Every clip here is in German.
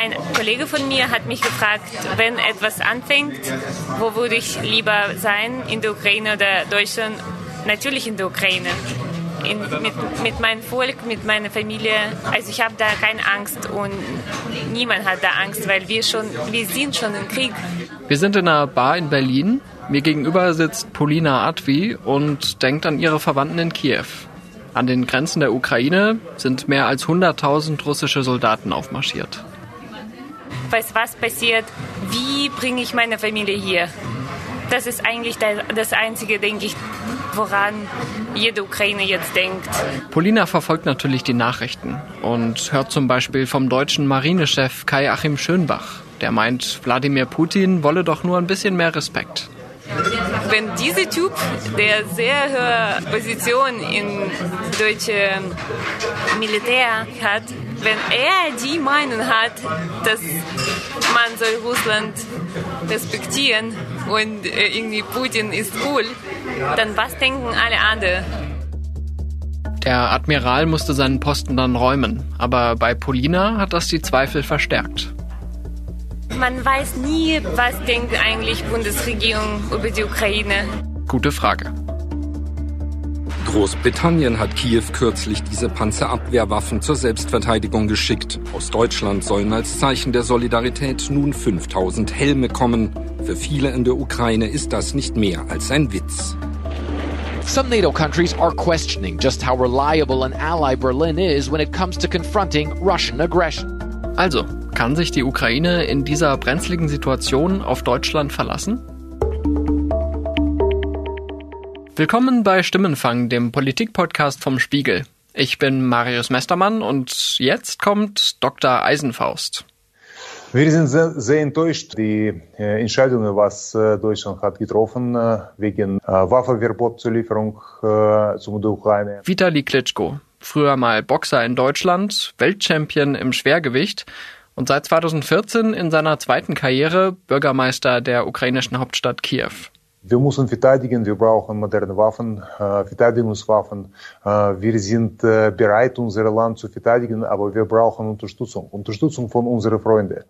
Ein Kollege von mir hat mich gefragt, wenn etwas anfängt, wo würde ich lieber sein, in der Ukraine oder Deutschland? Natürlich in der Ukraine. In, mit, mit meinem Volk, mit meiner Familie. Also ich habe da keine Angst und niemand hat da Angst, weil wir schon, wir sind schon im Krieg. Wir sind in einer Bar in Berlin. Mir gegenüber sitzt Polina Advi und denkt an ihre Verwandten in Kiew. An den Grenzen der Ukraine sind mehr als 100.000 russische Soldaten aufmarschiert. Weiß was passiert? Wie bringe ich meine Familie hier? Das ist eigentlich das Einzige, denke ich, woran jede Ukraine jetzt denkt. Polina verfolgt natürlich die Nachrichten und hört zum Beispiel vom deutschen Marinechef Kai-Achim Schönbach. Der meint, Wladimir Putin wolle doch nur ein bisschen mehr Respekt. Wenn dieser Typ, der sehr hohe Position im deutschen Militär hat, wenn er die Meinung hat, dass man soll Russland respektieren und äh, irgendwie Putin ist cool, dann was denken alle anderen? Der Admiral musste seinen Posten dann räumen, aber bei Polina hat das die Zweifel verstärkt. Man weiß nie, was denkt eigentlich Bundesregierung über die Ukraine. Gute Frage. Großbritannien hat Kiew kürzlich diese Panzerabwehrwaffen zur Selbstverteidigung geschickt. Aus Deutschland sollen als Zeichen der Solidarität nun 5000 Helme kommen. Für viele in der Ukraine ist das nicht mehr als ein Witz. Some NATO countries are questioning just how reliable an ally Berlin is when it comes to confronting Russian aggression. Also, kann sich die Ukraine in dieser brenzligen Situation auf Deutschland verlassen? Willkommen bei Stimmenfang, dem Politikpodcast vom Spiegel. Ich bin Marius Mestermann und jetzt kommt Dr. Eisenfaust. Wir sind sehr, sehr enttäuscht. Die äh, Entscheidungen, was äh, Deutschland hat getroffen äh, wegen äh, Waffenverbotszulieferung äh, zum Ukraine. Vitali Klitschko, früher mal Boxer in Deutschland, Weltchampion im Schwergewicht und seit 2014 in seiner zweiten Karriere Bürgermeister der ukrainischen Hauptstadt Kiew. Wir müssen verteidigen, wir brauchen moderne Waffen, äh, Verteidigungswaffen. Äh, wir sind äh, bereit, unser Land zu verteidigen, aber wir brauchen Unterstützung, Unterstützung von unseren Freunden.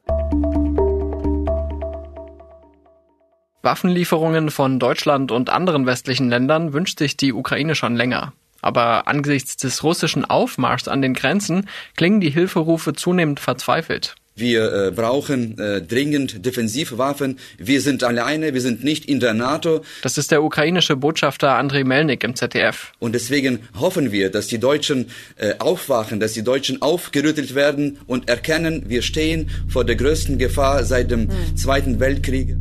Waffenlieferungen von Deutschland und anderen westlichen Ländern wünscht sich die Ukraine schon länger. Aber angesichts des russischen Aufmarschs an den Grenzen klingen die Hilferufe zunehmend verzweifelt. Wir äh, brauchen äh, dringend Defensivwaffen. Wir sind alleine, wir sind nicht in der NATO. Das ist der ukrainische Botschafter Andrei Melnik im ZDF. Und deswegen hoffen wir, dass die Deutschen äh, aufwachen, dass die Deutschen aufgerüttelt werden und erkennen, wir stehen vor der größten Gefahr seit dem mhm. Zweiten Weltkrieg.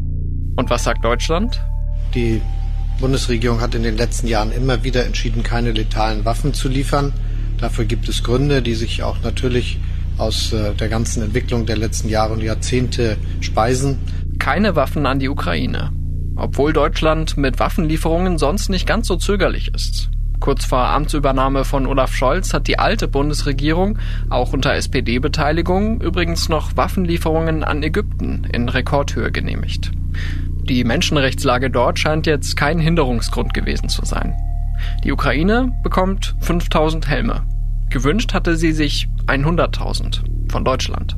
Und was sagt Deutschland? Die Bundesregierung hat in den letzten Jahren immer wieder entschieden, keine letalen Waffen zu liefern. Dafür gibt es Gründe, die sich auch natürlich aus äh, der ganzen Entwicklung der letzten Jahre und Jahrzehnte speisen. Keine Waffen an die Ukraine, obwohl Deutschland mit Waffenlieferungen sonst nicht ganz so zögerlich ist. Kurz vor Amtsübernahme von Olaf Scholz hat die alte Bundesregierung, auch unter SPD-Beteiligung, übrigens noch Waffenlieferungen an Ägypten in Rekordhöhe genehmigt. Die Menschenrechtslage dort scheint jetzt kein Hinderungsgrund gewesen zu sein. Die Ukraine bekommt 5000 Helme. Gewünscht hatte sie sich 100.000 von Deutschland.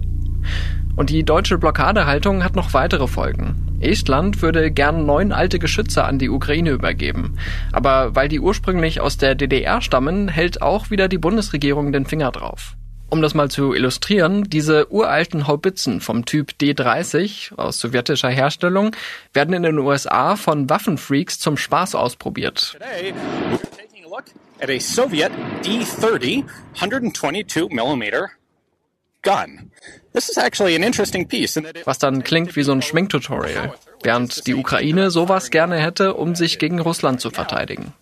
Und die deutsche Blockadehaltung hat noch weitere Folgen. Estland würde gern neun alte Geschütze an die Ukraine übergeben. Aber weil die ursprünglich aus der DDR stammen, hält auch wieder die Bundesregierung den Finger drauf. Um das mal zu illustrieren, diese uralten Haubitzen vom Typ D30 aus sowjetischer Herstellung werden in den USA von Waffenfreaks zum Spaß ausprobiert. At a Soviet D30 122 mm gun. This is actually an interesting piece. Was dann klingt wie so ein Schminktutorial, während die Ukraine sowas gerne hätte, um sich gegen Russland zu verteidigen.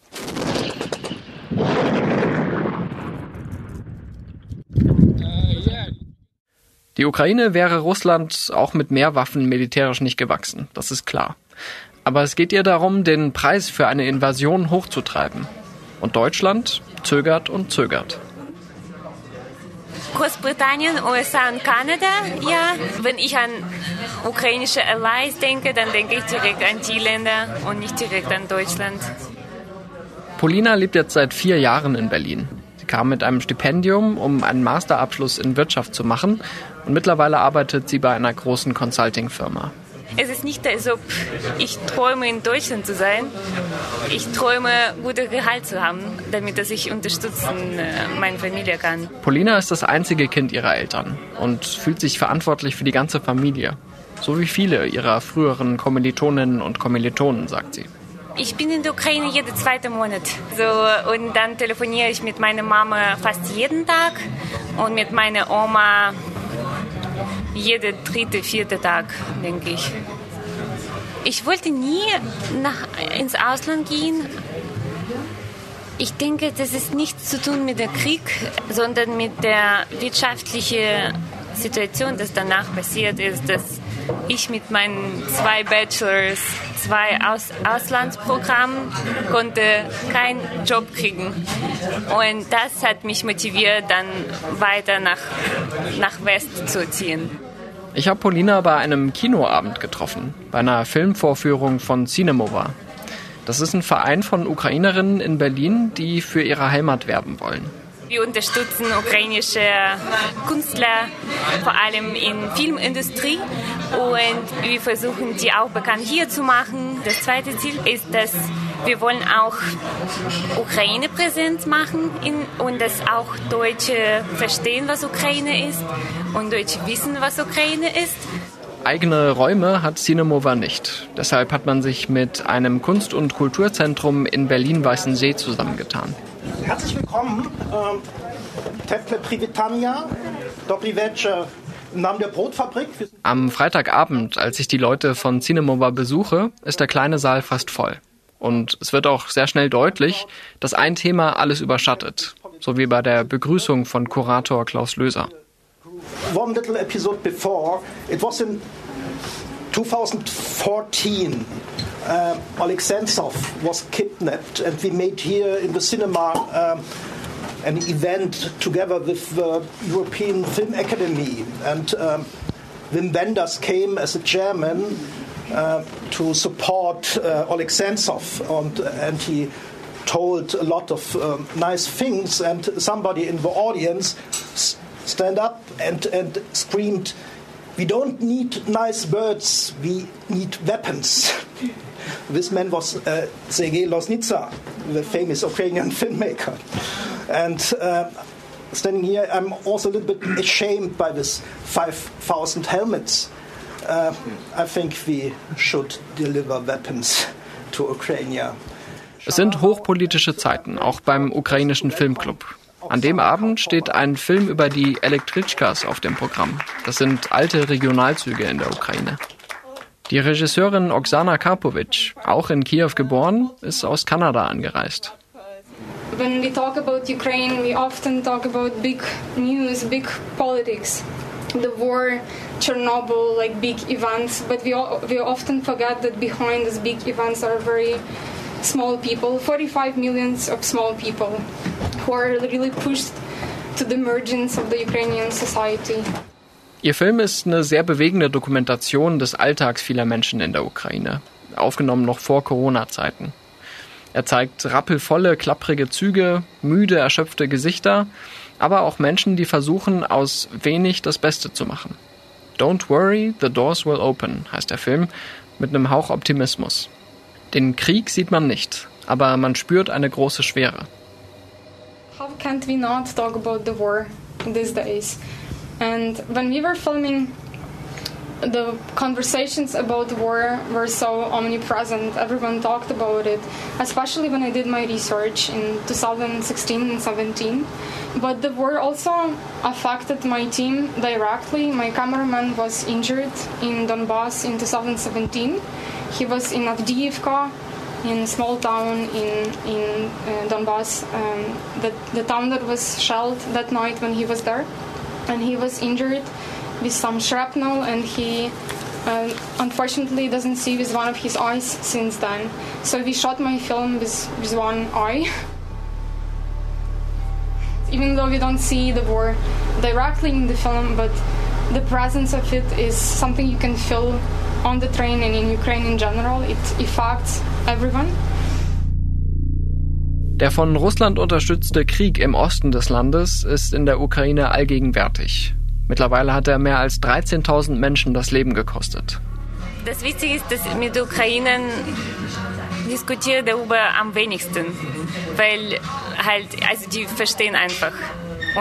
Die Ukraine wäre Russland auch mit mehr Waffen militärisch nicht gewachsen, das ist klar. Aber es geht ihr darum, den Preis für eine Invasion hochzutreiben. Und Deutschland zögert und zögert. Großbritannien, USA und Kanada, ja. Wenn ich an ukrainische Allies denke, dann denke ich direkt an die Länder und nicht direkt an Deutschland. Polina lebt jetzt seit vier Jahren in Berlin. Sie kam mit einem Stipendium, um einen Masterabschluss in Wirtschaft zu machen und mittlerweile arbeitet sie bei einer großen Consulting-Firma. Es ist nicht, als ob ich träume, in Deutschland zu sein. Ich träume, gutes Gehalt zu haben, damit dass ich unterstützen äh, meine Familie kann. Polina ist das einzige Kind ihrer Eltern und fühlt sich verantwortlich für die ganze Familie. So wie viele ihrer früheren Kommilitoninnen und Kommilitonen, sagt sie. Ich bin in der Ukraine jeden zweiten Monat. So, und dann telefoniere ich mit meiner Mama fast jeden Tag und mit meiner Oma jeden dritte, vierte Tag, denke ich. Ich wollte nie nach, ins Ausland gehen. Ich denke, das ist nichts zu tun mit dem Krieg, sondern mit der wirtschaftlichen Situation, das danach passiert ist, dass ich mit meinen zwei Bachelors, zwei Aus Auslandsprogrammen konnte keinen Job kriegen. Und das hat mich motiviert, dann weiter nach, nach West zu ziehen. Ich habe Polina bei einem Kinoabend getroffen, bei einer Filmvorführung von Cinemova. Das ist ein Verein von Ukrainerinnen in Berlin, die für ihre Heimat werben wollen. Wir unterstützen ukrainische Künstler, vor allem in Filmindustrie und wir versuchen, die auch bekannt hier zu machen. Das zweite Ziel ist, dass wir wollen auch Ukraine präsent machen in, und dass auch Deutsche verstehen, was Ukraine ist und Deutsche wissen, was Ukraine ist. Eigene Räume hat Cinemova nicht. Deshalb hat man sich mit einem Kunst- und Kulturzentrum in Berlin-Weißensee zusammengetan. Herzlich willkommen, ähm, Teple Privitania, Dobry Večer im Namen der Brotfabrik. Am Freitagabend, als ich die Leute von Cinemova besuche, ist der kleine Saal fast voll. Und es wird auch sehr schnell deutlich, dass ein Thema alles überschattet, so wie bei der Begrüßung von Kurator Klaus Löser. One little episode before, it was in 2014. Uh, Oleg Sentsov was kidnapped, and we made here in the cinema um, an event together with the European Film Academy. And um, Wim Wenders came as a chairman uh, to support uh, Oleg Sentsov, and, and, he told a lot of um, nice things. And somebody in the audience stand up and, and screamed, "We don't need nice words. We need weapons." this man was uh, Sergei Loznitsa, the famous Ukrainian filmmaker. And uh, standing here, I'm also a little bit ashamed by this 5,000 helmets. Uh, I think we should deliver weapons to Ukraine. Es sind hochpolitische Zeiten, auch beim ukrainischen Filmclub. An dem Abend steht ein Film über die Elektritschkas auf dem Programm. Das sind alte Regionalzüge in der Ukraine. Die Regisseurin Oksana Karpovic, auch in Kiew geboren, ist aus Kanada angereist. When we talk about Ukraine, we often talk about big news, big politics, the war, Chernobyl, like big events. But we we often forget that behind these big events are very small people, 45 millions of small people, who are really pushed to the emergence of the Ukrainian society. Ihr Film ist eine sehr bewegende Dokumentation des Alltags vieler Menschen in der Ukraine, aufgenommen noch vor Corona-Zeiten. Er zeigt rappelvolle, klapprige Züge, müde, erschöpfte Gesichter, aber auch Menschen, die versuchen, aus wenig das Beste zu machen. Don't worry, the doors will open, heißt der Film, mit einem Hauch Optimismus. Den Krieg sieht man nicht, aber man spürt eine große Schwere. How can't we not talk about the war these days? And when we were filming, the conversations about war were so omnipresent. Everyone talked about it, especially when I did my research in 2016 and 17. But the war also affected my team directly. My cameraman was injured in Donbass in 2017. He was in Avdiivka, in a small town in in uh, Donbass. Um, the, the town that was shelled that night when he was there and he was injured with some shrapnel and he uh, unfortunately doesn't see with one of his eyes since then. So we shot my film with, with one eye. Even though we don't see the war directly in the film but the presence of it is something you can feel on the train and in ukraine in general. It affects everyone. Der von Russland unterstützte Krieg im Osten des Landes ist in der Ukraine allgegenwärtig. Mittlerweile hat er mehr als 13.000 Menschen das Leben gekostet. Das Wichtige ist, dass mit Ukrainern diskutiere darüber am wenigsten, weil halt, also die verstehen einfach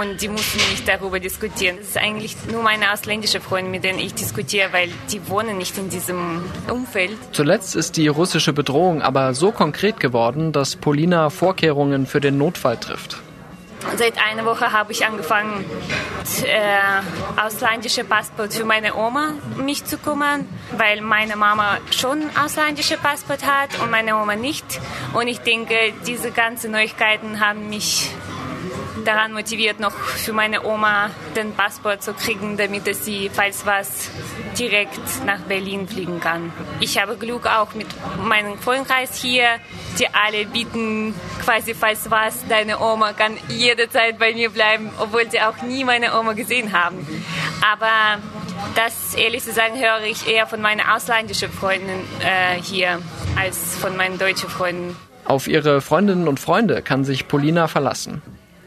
und die mussten nicht darüber diskutieren. Es ist eigentlich nur meine ausländische Freunde, mit denen ich diskutiere, weil die wohnen nicht in diesem Umfeld. Zuletzt ist die russische Bedrohung aber so konkret geworden, dass Polina Vorkehrungen für den Notfall trifft. Seit einer Woche habe ich angefangen, äh, ausländische Passport für meine Oma mich zu kümmern, weil meine Mama schon ausländische Passport hat und meine Oma nicht. Und ich denke, diese ganzen Neuigkeiten haben mich daran motiviert, noch für meine Oma den Passport zu kriegen, damit sie, falls was, direkt nach Berlin fliegen kann. Ich habe Glück auch mit meinem Freundkreis hier, die alle bieten quasi, falls was, deine Oma kann jederzeit bei mir bleiben, obwohl sie auch nie meine Oma gesehen haben. Aber das, ehrlich zu sagen, höre ich eher von meinen ausländischen Freunden äh, hier als von meinen deutschen Freunden. Auf ihre Freundinnen und Freunde kann sich Polina verlassen.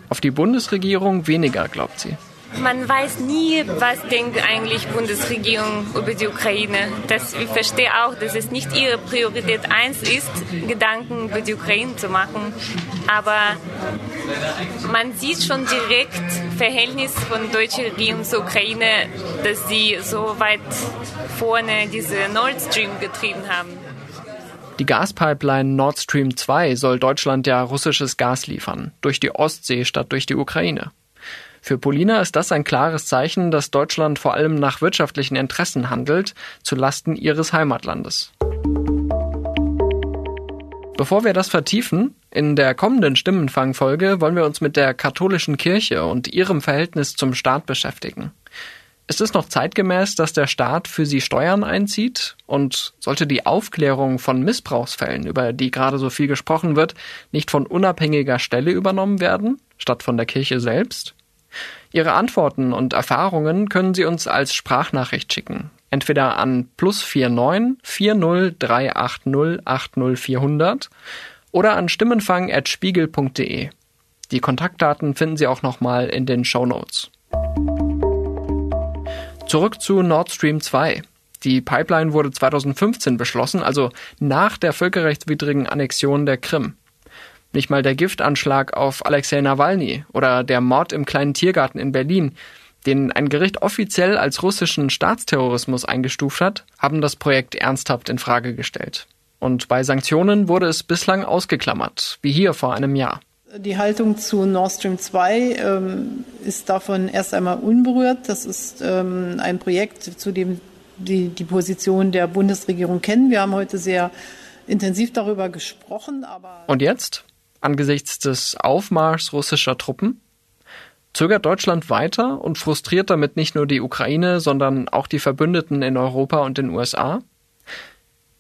Auf die Bundesregierung weniger, glaubt sie. Man weiß nie, was denkt eigentlich Bundesregierung über die Ukraine. Das, ich verstehe auch, dass es nicht ihre Priorität eins ist, Gedanken über die Ukraine zu machen. Aber man sieht schon direkt Verhältnis von deutscher Regierung zur Ukraine, dass sie so weit vorne diese Nord Stream getrieben haben. Die Gaspipeline Nord Stream 2 soll Deutschland ja russisches Gas liefern, durch die Ostsee statt durch die Ukraine. Für Polina ist das ein klares Zeichen, dass Deutschland vor allem nach wirtschaftlichen Interessen handelt, zu Lasten ihres Heimatlandes. Bevor wir das vertiefen, in der kommenden Stimmenfangfolge wollen wir uns mit der katholischen Kirche und ihrem Verhältnis zum Staat beschäftigen. Ist es noch zeitgemäß, dass der Staat für sie Steuern einzieht? Und sollte die Aufklärung von Missbrauchsfällen, über die gerade so viel gesprochen wird, nicht von unabhängiger Stelle übernommen werden, statt von der Kirche selbst? Ihre Antworten und Erfahrungen können Sie uns als Sprachnachricht schicken. Entweder an plus 49 40 380 80 400 oder an stimmenfang.spiegel.de. Die Kontaktdaten finden Sie auch nochmal in den Show Notes. Zurück zu Nord Stream 2. Die Pipeline wurde 2015 beschlossen, also nach der völkerrechtswidrigen Annexion der Krim. Nicht mal der Giftanschlag auf Alexei Nawalny oder der Mord im kleinen Tiergarten in Berlin, den ein Gericht offiziell als russischen Staatsterrorismus eingestuft hat, haben das Projekt ernsthaft in Frage gestellt. Und bei Sanktionen wurde es bislang ausgeklammert, wie hier vor einem Jahr. Die Haltung zu Nord Stream 2 ähm, ist davon erst einmal unberührt. Das ist ähm, ein Projekt, zu dem die, die Position der Bundesregierung kennen. Wir haben heute sehr intensiv darüber gesprochen. Aber Und jetzt? Angesichts des Aufmarschs russischer Truppen? Zögert Deutschland weiter und frustriert damit nicht nur die Ukraine, sondern auch die Verbündeten in Europa und den USA?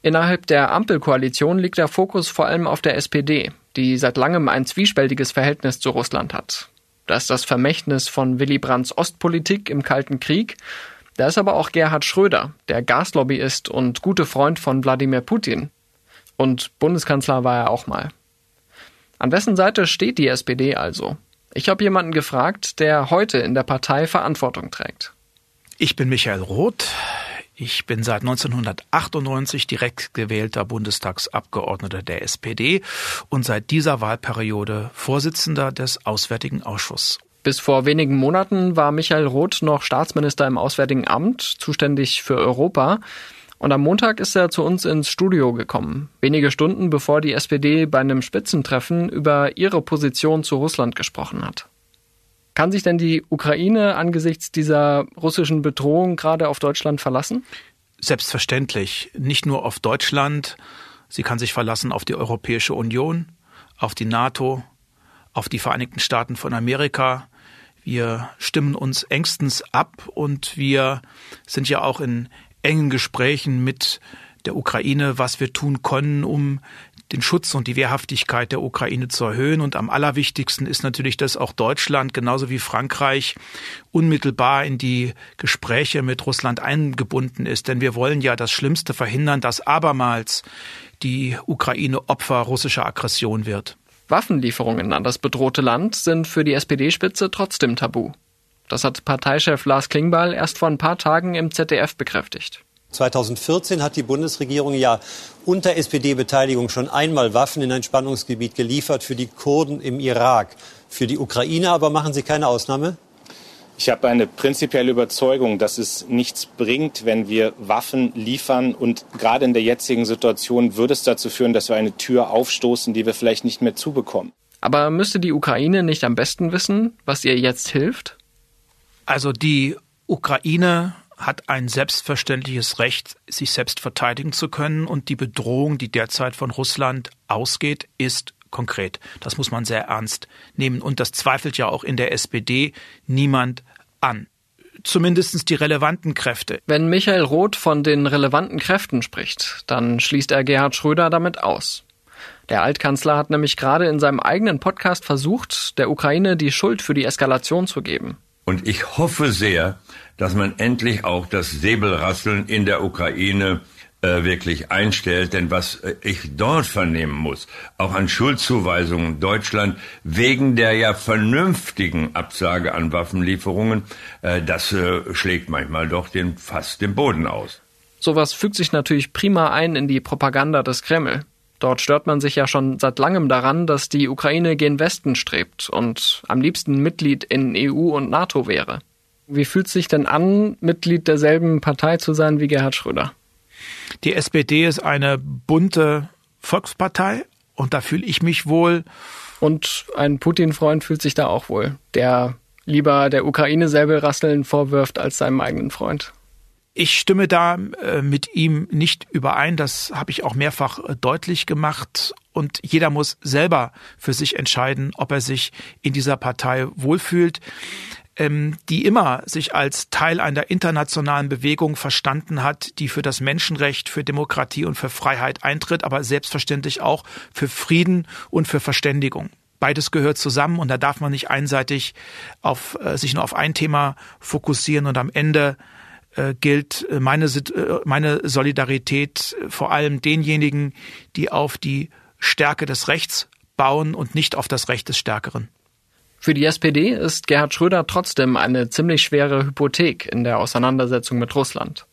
Innerhalb der Ampelkoalition liegt der Fokus vor allem auf der SPD, die seit langem ein zwiespältiges Verhältnis zu Russland hat. Da ist das Vermächtnis von Willy Brandts Ostpolitik im Kalten Krieg. Da ist aber auch Gerhard Schröder, der Gaslobbyist und gute Freund von Wladimir Putin. Und Bundeskanzler war er auch mal. An wessen Seite steht die SPD also? Ich habe jemanden gefragt, der heute in der Partei Verantwortung trägt. Ich bin Michael Roth. Ich bin seit 1998 direkt gewählter Bundestagsabgeordneter der SPD und seit dieser Wahlperiode Vorsitzender des Auswärtigen Ausschusses. Bis vor wenigen Monaten war Michael Roth noch Staatsminister im Auswärtigen Amt, zuständig für Europa. Und am Montag ist er zu uns ins Studio gekommen, wenige Stunden bevor die SPD bei einem Spitzentreffen über ihre Position zu Russland gesprochen hat. Kann sich denn die Ukraine angesichts dieser russischen Bedrohung gerade auf Deutschland verlassen? Selbstverständlich. Nicht nur auf Deutschland. Sie kann sich verlassen auf die Europäische Union, auf die NATO, auf die Vereinigten Staaten von Amerika. Wir stimmen uns engstens ab und wir sind ja auch in engen Gesprächen mit der Ukraine, was wir tun können, um den Schutz und die Wehrhaftigkeit der Ukraine zu erhöhen. Und am allerwichtigsten ist natürlich, dass auch Deutschland genauso wie Frankreich unmittelbar in die Gespräche mit Russland eingebunden ist. Denn wir wollen ja das Schlimmste verhindern, dass abermals die Ukraine Opfer russischer Aggression wird. Waffenlieferungen an das bedrohte Land sind für die SPD-Spitze trotzdem tabu. Das hat Parteichef Lars Klingbeil erst vor ein paar Tagen im ZDF bekräftigt. 2014 hat die Bundesregierung ja unter SPD-Beteiligung schon einmal Waffen in ein Spannungsgebiet geliefert für die Kurden im Irak. Für die Ukraine aber machen Sie keine Ausnahme? Ich habe eine prinzipielle Überzeugung, dass es nichts bringt, wenn wir Waffen liefern. Und gerade in der jetzigen Situation würde es dazu führen, dass wir eine Tür aufstoßen, die wir vielleicht nicht mehr zubekommen. Aber müsste die Ukraine nicht am besten wissen, was ihr jetzt hilft? Also die Ukraine hat ein selbstverständliches Recht, sich selbst verteidigen zu können. Und die Bedrohung, die derzeit von Russland ausgeht, ist konkret. Das muss man sehr ernst nehmen. Und das zweifelt ja auch in der SPD niemand an. Zumindest die relevanten Kräfte. Wenn Michael Roth von den relevanten Kräften spricht, dann schließt er Gerhard Schröder damit aus. Der Altkanzler hat nämlich gerade in seinem eigenen Podcast versucht, der Ukraine die Schuld für die Eskalation zu geben. Und ich hoffe sehr, dass man endlich auch das Säbelrasseln in der Ukraine äh, wirklich einstellt. Denn was äh, ich dort vernehmen muss, auch an Schuldzuweisungen Deutschland wegen der ja vernünftigen Absage an Waffenlieferungen, äh, das äh, schlägt manchmal doch den, fast den Boden aus. Sowas fügt sich natürlich prima ein in die Propaganda des Kreml. Dort stört man sich ja schon seit langem daran, dass die Ukraine gen Westen strebt und am liebsten Mitglied in EU und NATO wäre. Wie fühlt es sich denn an, Mitglied derselben Partei zu sein wie Gerhard Schröder? Die SPD ist eine bunte Volkspartei und da fühle ich mich wohl. Und ein Putin-Freund fühlt sich da auch wohl, der lieber der Ukraine Säbelrasseln vorwirft als seinem eigenen Freund. Ich stimme da äh, mit ihm nicht überein. Das habe ich auch mehrfach äh, deutlich gemacht. Und jeder muss selber für sich entscheiden, ob er sich in dieser Partei wohlfühlt ähm, die immer sich als Teil einer internationalen Bewegung verstanden hat, die für das Menschenrecht, für Demokratie und für Freiheit eintritt, aber selbstverständlich auch für Frieden und für Verständigung. Beides gehört zusammen und da darf man nicht einseitig auf, äh, sich nur auf ein Thema fokussieren und am Ende äh, gilt äh, meine, äh, meine Solidarität vor allem denjenigen, die auf die Stärke des Rechts bauen und nicht auf das Recht des Stärkeren. Für die SPD ist Gerhard Schröder trotzdem eine ziemlich schwere Hypothek in der Auseinandersetzung mit Russland.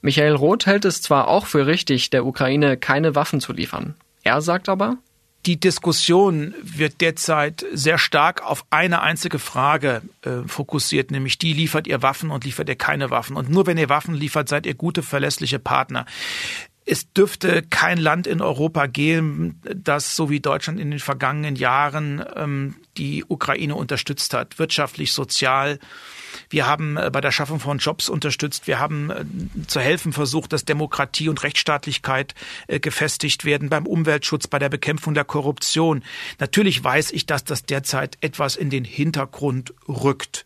Michael Roth hält es zwar auch für richtig, der Ukraine keine Waffen zu liefern. Er sagt aber, die Diskussion wird derzeit sehr stark auf eine einzige Frage äh, fokussiert, nämlich die liefert ihr Waffen und liefert ihr keine Waffen. Und nur wenn ihr Waffen liefert, seid ihr gute, verlässliche Partner. Es dürfte kein Land in Europa geben, das so wie Deutschland in den vergangenen Jahren ähm, die Ukraine unterstützt hat, wirtschaftlich, sozial. Wir haben äh, bei der Schaffung von Jobs unterstützt. Wir haben äh, zu helfen versucht, dass Demokratie und Rechtsstaatlichkeit äh, gefestigt werden beim Umweltschutz, bei der Bekämpfung der Korruption. Natürlich weiß ich, dass das derzeit etwas in den Hintergrund rückt.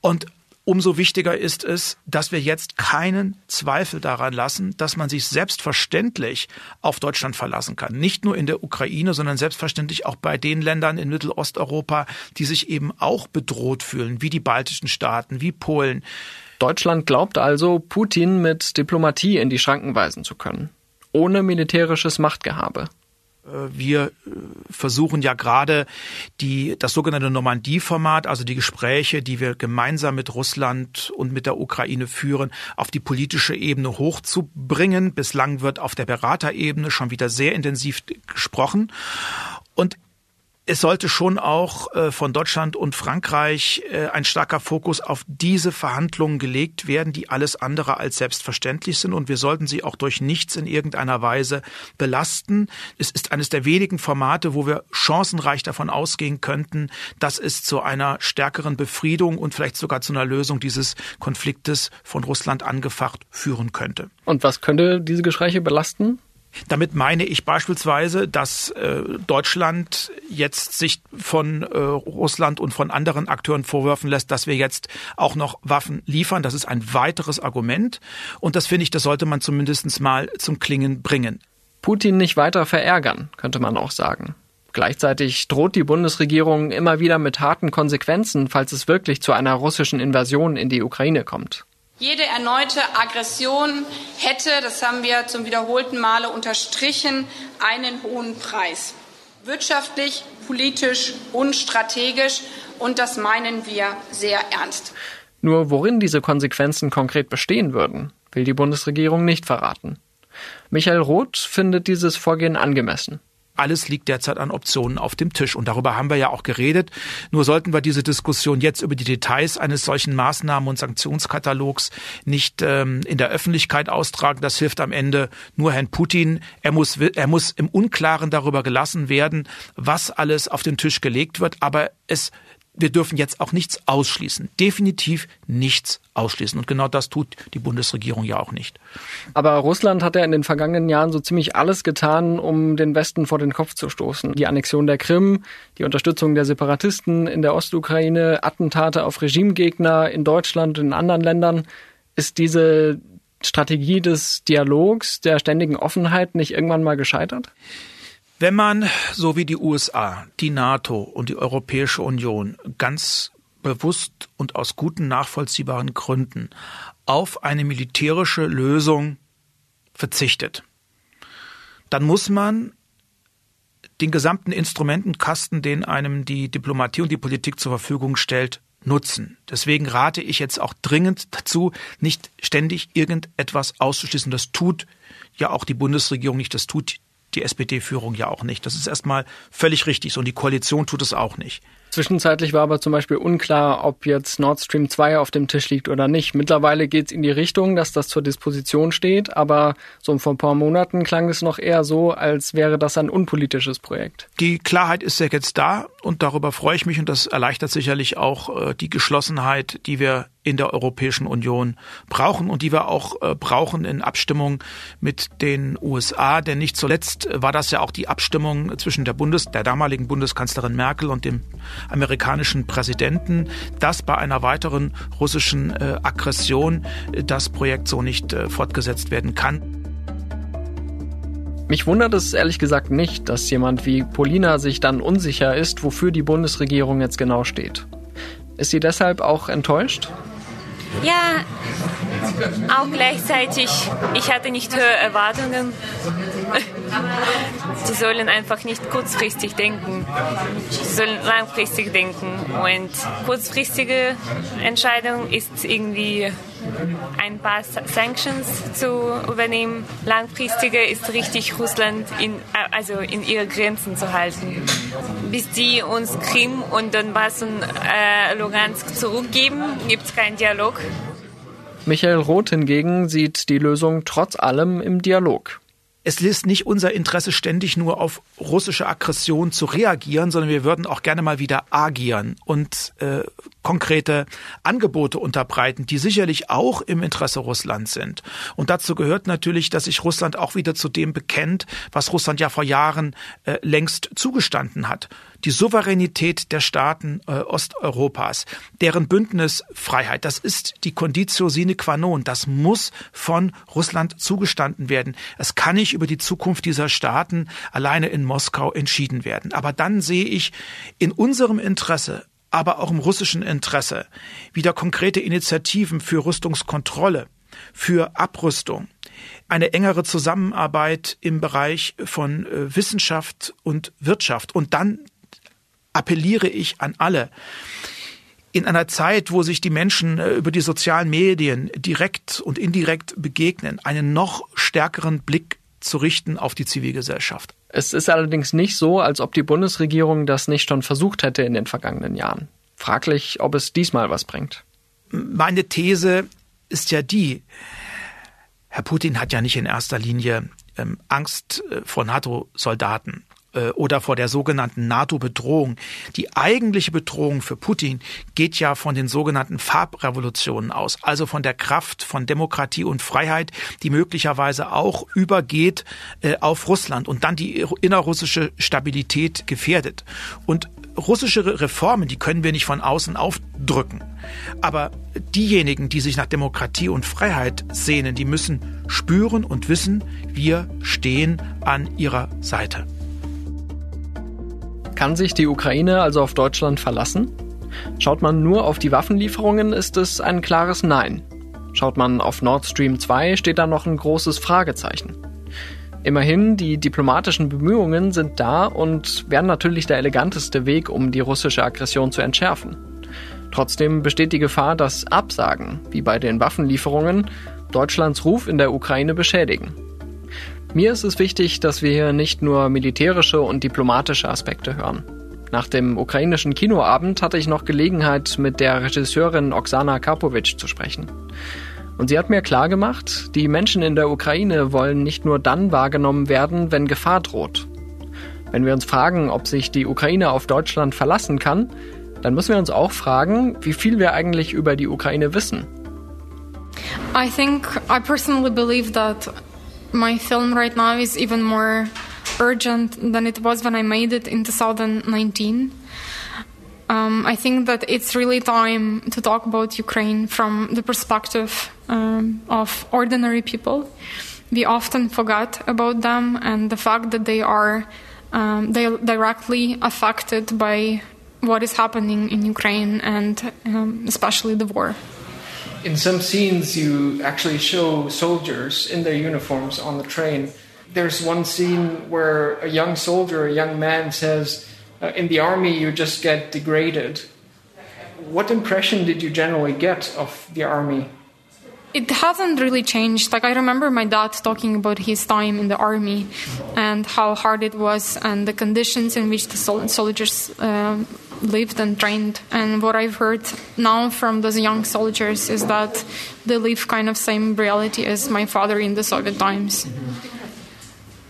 Und Umso wichtiger ist es, dass wir jetzt keinen Zweifel daran lassen, dass man sich selbstverständlich auf Deutschland verlassen kann. Nicht nur in der Ukraine, sondern selbstverständlich auch bei den Ländern in Mittelosteuropa, die sich eben auch bedroht fühlen, wie die baltischen Staaten, wie Polen. Deutschland glaubt also, Putin mit Diplomatie in die Schranken weisen zu können. Ohne militärisches Machtgehabe. Äh, wir äh, versuchen ja gerade die, das sogenannte Normandie-Format, also die Gespräche, die wir gemeinsam mit Russland und mit der Ukraine führen, auf die politische Ebene hochzubringen. Bislang wird auf der Beraterebene schon wieder sehr intensiv gesprochen. Und es sollte schon auch äh, von Deutschland und Frankreich äh, ein starker Fokus auf diese Verhandlungen gelegt werden, die alles andere als selbstverständlich sind. Und wir sollten sie auch durch nichts in irgendeiner Weise belasten. Es ist eines der wenigen Formate, wo wir chancenreich davon ausgehen könnten, dass es zu einer stärkeren Befriedung und vielleicht sogar zu einer Lösung dieses Konfliktes von Russland angefacht führen könnte. Und was könnte diese Gespräche belasten? Damit meine ich beispielsweise, dass äh, Deutschland jetzt sich von äh, Russland und von anderen Akteuren vorwerfen lässt, dass wir jetzt auch noch Waffen liefern. Das ist ein weiteres Argument. Und das finde ich, das sollte man zumindest mal zum Klingen bringen. Putin nicht weiter verärgern, könnte man auch sagen. Gleichzeitig droht die Bundesregierung immer wieder mit harten Konsequenzen, falls es wirklich zu einer russischen Invasion in die Ukraine kommt. Jede erneute Aggression hätte, das haben wir zum wiederholten Male unterstrichen, einen hohen Preis. wirtschaftlich, politisch und strategisch. Und das meinen wir sehr ernst. Nur worin diese Konsequenzen konkret bestehen würden, will die Bundesregierung nicht verraten. Michael Roth findet dieses Vorgehen angemessen. Alles liegt derzeit an Optionen auf dem Tisch. Und darüber haben wir ja auch geredet. Nur sollten wir diese Diskussion jetzt über die Details eines solchen Maßnahmen- und Sanktionskatalogs nicht ähm, in der Öffentlichkeit austragen. Das hilft am Ende nur Herrn Putin. Er muss, er muss im Unklaren darüber gelassen werden, was alles auf den Tisch gelegt wird. Aber es wir dürfen jetzt auch nichts ausschließen. Definitiv nichts ausschließen. Und genau das tut die Bundesregierung ja auch nicht. Aber Russland hat ja in den vergangenen Jahren so ziemlich alles getan, um den Westen vor den Kopf zu stoßen. Die Annexion der Krim, die Unterstützung der Separatisten in der Ostukraine, Attentate auf Regimegegner in Deutschland und in anderen Ländern. Ist diese Strategie des Dialogs, der ständigen Offenheit nicht irgendwann mal gescheitert? Wenn man, so wie die USA, die NATO und die Europäische Union ganz bewusst und aus guten nachvollziehbaren Gründen auf eine militärische Lösung verzichtet, dann muss man den gesamten Instrumentenkasten, den einem die Diplomatie und die Politik zur Verfügung stellt, nutzen. Deswegen rate ich jetzt auch dringend dazu, nicht ständig irgendetwas auszuschließen. Das tut ja auch die Bundesregierung nicht, das tut die SPD-Führung ja auch nicht. Das ist erstmal völlig richtig so und die Koalition tut es auch nicht. Zwischenzeitlich war aber zum Beispiel unklar, ob jetzt Nord Stream 2 auf dem Tisch liegt oder nicht. Mittlerweile geht es in die Richtung, dass das zur Disposition steht, aber so vor ein paar Monaten klang es noch eher so, als wäre das ein unpolitisches Projekt. Die Klarheit ist ja jetzt da und darüber freue ich mich und das erleichtert sicherlich auch äh, die Geschlossenheit, die wir in der Europäischen Union brauchen und die wir auch äh, brauchen in Abstimmung mit den USA. Denn nicht zuletzt war das ja auch die Abstimmung zwischen der Bundes, der damaligen Bundeskanzlerin Merkel und dem amerikanischen Präsidenten, dass bei einer weiteren russischen äh, Aggression äh, das Projekt so nicht äh, fortgesetzt werden kann. Mich wundert es ehrlich gesagt nicht, dass jemand wie Polina sich dann unsicher ist, wofür die Bundesregierung jetzt genau steht. Ist sie deshalb auch enttäuscht? Ja, auch gleichzeitig, ich hatte nicht höhere Erwartungen. Sie sollen einfach nicht kurzfristig denken, sie sollen langfristig denken. Und kurzfristige Entscheidung ist irgendwie ein paar Sanctions zu übernehmen. Langfristige ist richtig Russland in, also in ihre Grenzen zu halten. Bis die uns Krim und Donbass und äh, Lugansk zurückgeben, gibt es keinen Dialog. Michael Roth hingegen sieht die Lösung trotz allem im Dialog es ist nicht unser Interesse, ständig nur auf russische Aggression zu reagieren, sondern wir würden auch gerne mal wieder agieren. Und äh, konkrete Angebote unterbreiten, die sicherlich auch im Interesse Russlands sind. Und dazu gehört natürlich, dass sich Russland auch wieder zu dem bekennt, was Russland ja vor Jahren äh, längst zugestanden hat die Souveränität der Staaten äh, Osteuropas, deren Bündnisfreiheit, das ist die Conditio sine qua non. Das muss von Russland zugestanden werden. Es kann nicht über die Zukunft dieser Staaten alleine in Moskau entschieden werden. Aber dann sehe ich in unserem Interesse aber auch im russischen Interesse wieder konkrete Initiativen für Rüstungskontrolle, für Abrüstung, eine engere Zusammenarbeit im Bereich von äh, Wissenschaft und Wirtschaft und dann appelliere ich an alle. In einer Zeit, wo sich die Menschen äh, über die sozialen Medien direkt und indirekt begegnen, einen noch stärkeren Blick zu richten auf die Zivilgesellschaft. Es ist allerdings nicht so, als ob die Bundesregierung das nicht schon versucht hätte in den vergangenen Jahren. Fraglich, ob es diesmal was bringt. Meine These ist ja die, Herr Putin hat ja nicht in erster Linie ähm, Angst äh, vor NATO-Soldaten. Äh, oder vor der sogenannten NATO-Bedrohung. Die eigentliche Bedrohung für Putin geht ja von den sogenannten Farbrevolutionen aus, also von der Kraft von Demokratie und Freiheit, die möglicherweise auch übergeht äh, auf Russland und dann die innerrussische Stabilität gefährdet. Und russische Reformen, die können wir nicht von außen aufdrücken. Aber diejenigen, die sich nach Demokratie und Freiheit sehnen, die müssen spüren und wissen, wir stehen an ihrer Seite. Kann sich die Ukraine also auf Deutschland verlassen? Schaut man nur auf die Waffenlieferungen, ist es ein klares Nein. Schaut man auf Nord Stream 2, steht da noch ein großes Fragezeichen. Immerhin, die diplomatischen Bemühungen sind da und wären natürlich der eleganteste Weg, um die russische Aggression zu entschärfen. Trotzdem besteht die Gefahr, dass Absagen, wie bei den Waffenlieferungen, Deutschlands Ruf in der Ukraine beschädigen. Mir ist es wichtig, dass wir hier nicht nur militärische und diplomatische Aspekte hören. Nach dem ukrainischen Kinoabend hatte ich noch Gelegenheit, mit der Regisseurin Oksana Karpovic zu sprechen. Und sie hat mir klargemacht, die Menschen in der Ukraine wollen nicht nur dann wahrgenommen werden, wenn Gefahr droht. Wenn wir uns fragen, ob sich die Ukraine auf Deutschland verlassen kann, dann müssen wir uns auch fragen, wie viel wir eigentlich über die Ukraine wissen. I think I personally believe that my film right now is even more urgent than it was when I made it in 2019. Um, I think that it's really time to talk about Ukraine from the perspective um, of ordinary people. We often forget about them and the fact that they are um, they directly affected by what is happening in Ukraine and um, especially the war. In some scenes, you actually show soldiers in their uniforms on the train. There's one scene where a young soldier, a young man, says, uh, In the army, you just get degraded. What impression did you generally get of the army? It hasn't really changed. Like, I remember my dad talking about his time in the army and how hard it was and the conditions in which the sol- soldiers uh, lived and trained. And what I've heard now from those young soldiers is that they live kind of same reality as my father in the Soviet times.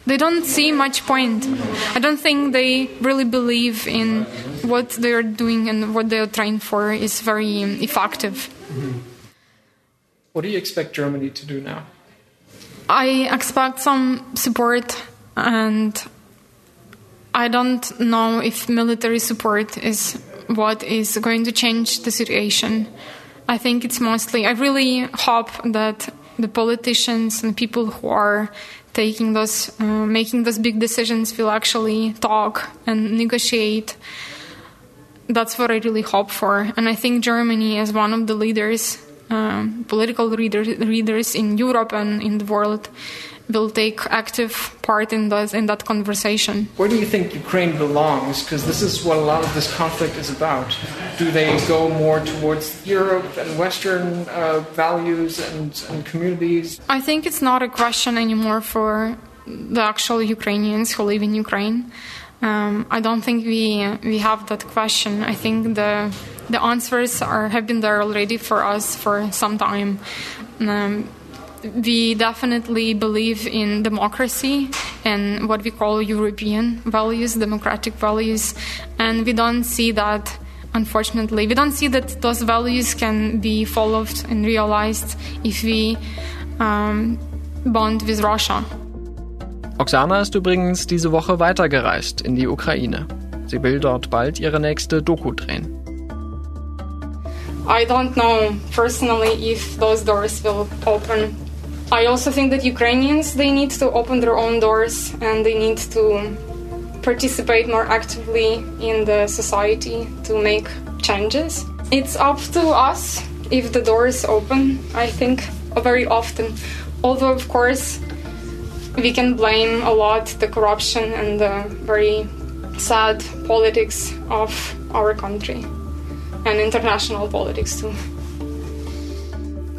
They don't see much point. I don't think they really believe in what they're doing and what they're trained for is very effective. What do you expect Germany to do now? I expect some support and I don't know if military support is what is going to change the situation. I think it's mostly, I really hope that the politicians and people who are taking those, uh, making those big decisions will actually talk and negotiate. That's what I really hope for. And I think Germany, as one of the leaders, um, political leaders, leaders in Europe and in the world, will take active part in that in that conversation. Where do you think Ukraine belongs? Because this is what a lot of this conflict is about. Do they go more towards Europe and Western uh, values and, and communities? I think it's not a question anymore for the actual Ukrainians who live in Ukraine. Um, I don't think we we have that question. I think the the answers are have been there already for us for some time. Um, we definitely believe in democracy and what we call European values, democratic values, and we don't see that. Unfortunately, we don't see that those values can be followed and realized if we um, bond with Russia. Oksana ist übrigens diese Woche weitergereist in die Ukraine. Sie will dort bald ihre nächste Doku drehen. I don't know personally if those doors will open. I also think that Ukrainians they need to open their own doors and they need to participate more actively in the society to make changes. It's up to us if the doors open. I think very often, although of course we can blame a lot the corruption and the very sad politics of our country and international politics too.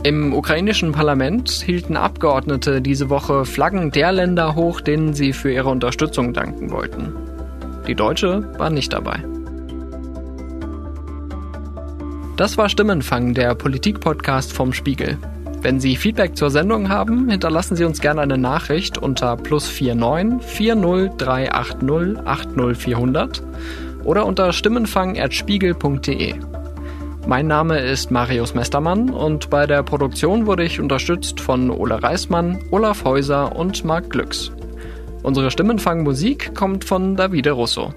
Im ukrainischen Parlament hielten Abgeordnete diese Woche Flaggen der Länder hoch, denen sie für ihre Unterstützung danken wollten. Die deutsche war nicht dabei. Das war Stimmenfang, der Politik-Podcast vom Spiegel. Wenn Sie Feedback zur Sendung haben, hinterlassen Sie uns gerne eine Nachricht unter plus 49 40 380 80400 oder unter stimmenfang.spiegel.de. Mein Name ist Marius Mestermann und bei der Produktion wurde ich unterstützt von Ole Reismann, Olaf Häuser und Marc Glücks. Unsere Stimmenfangmusik kommt von Davide Russo.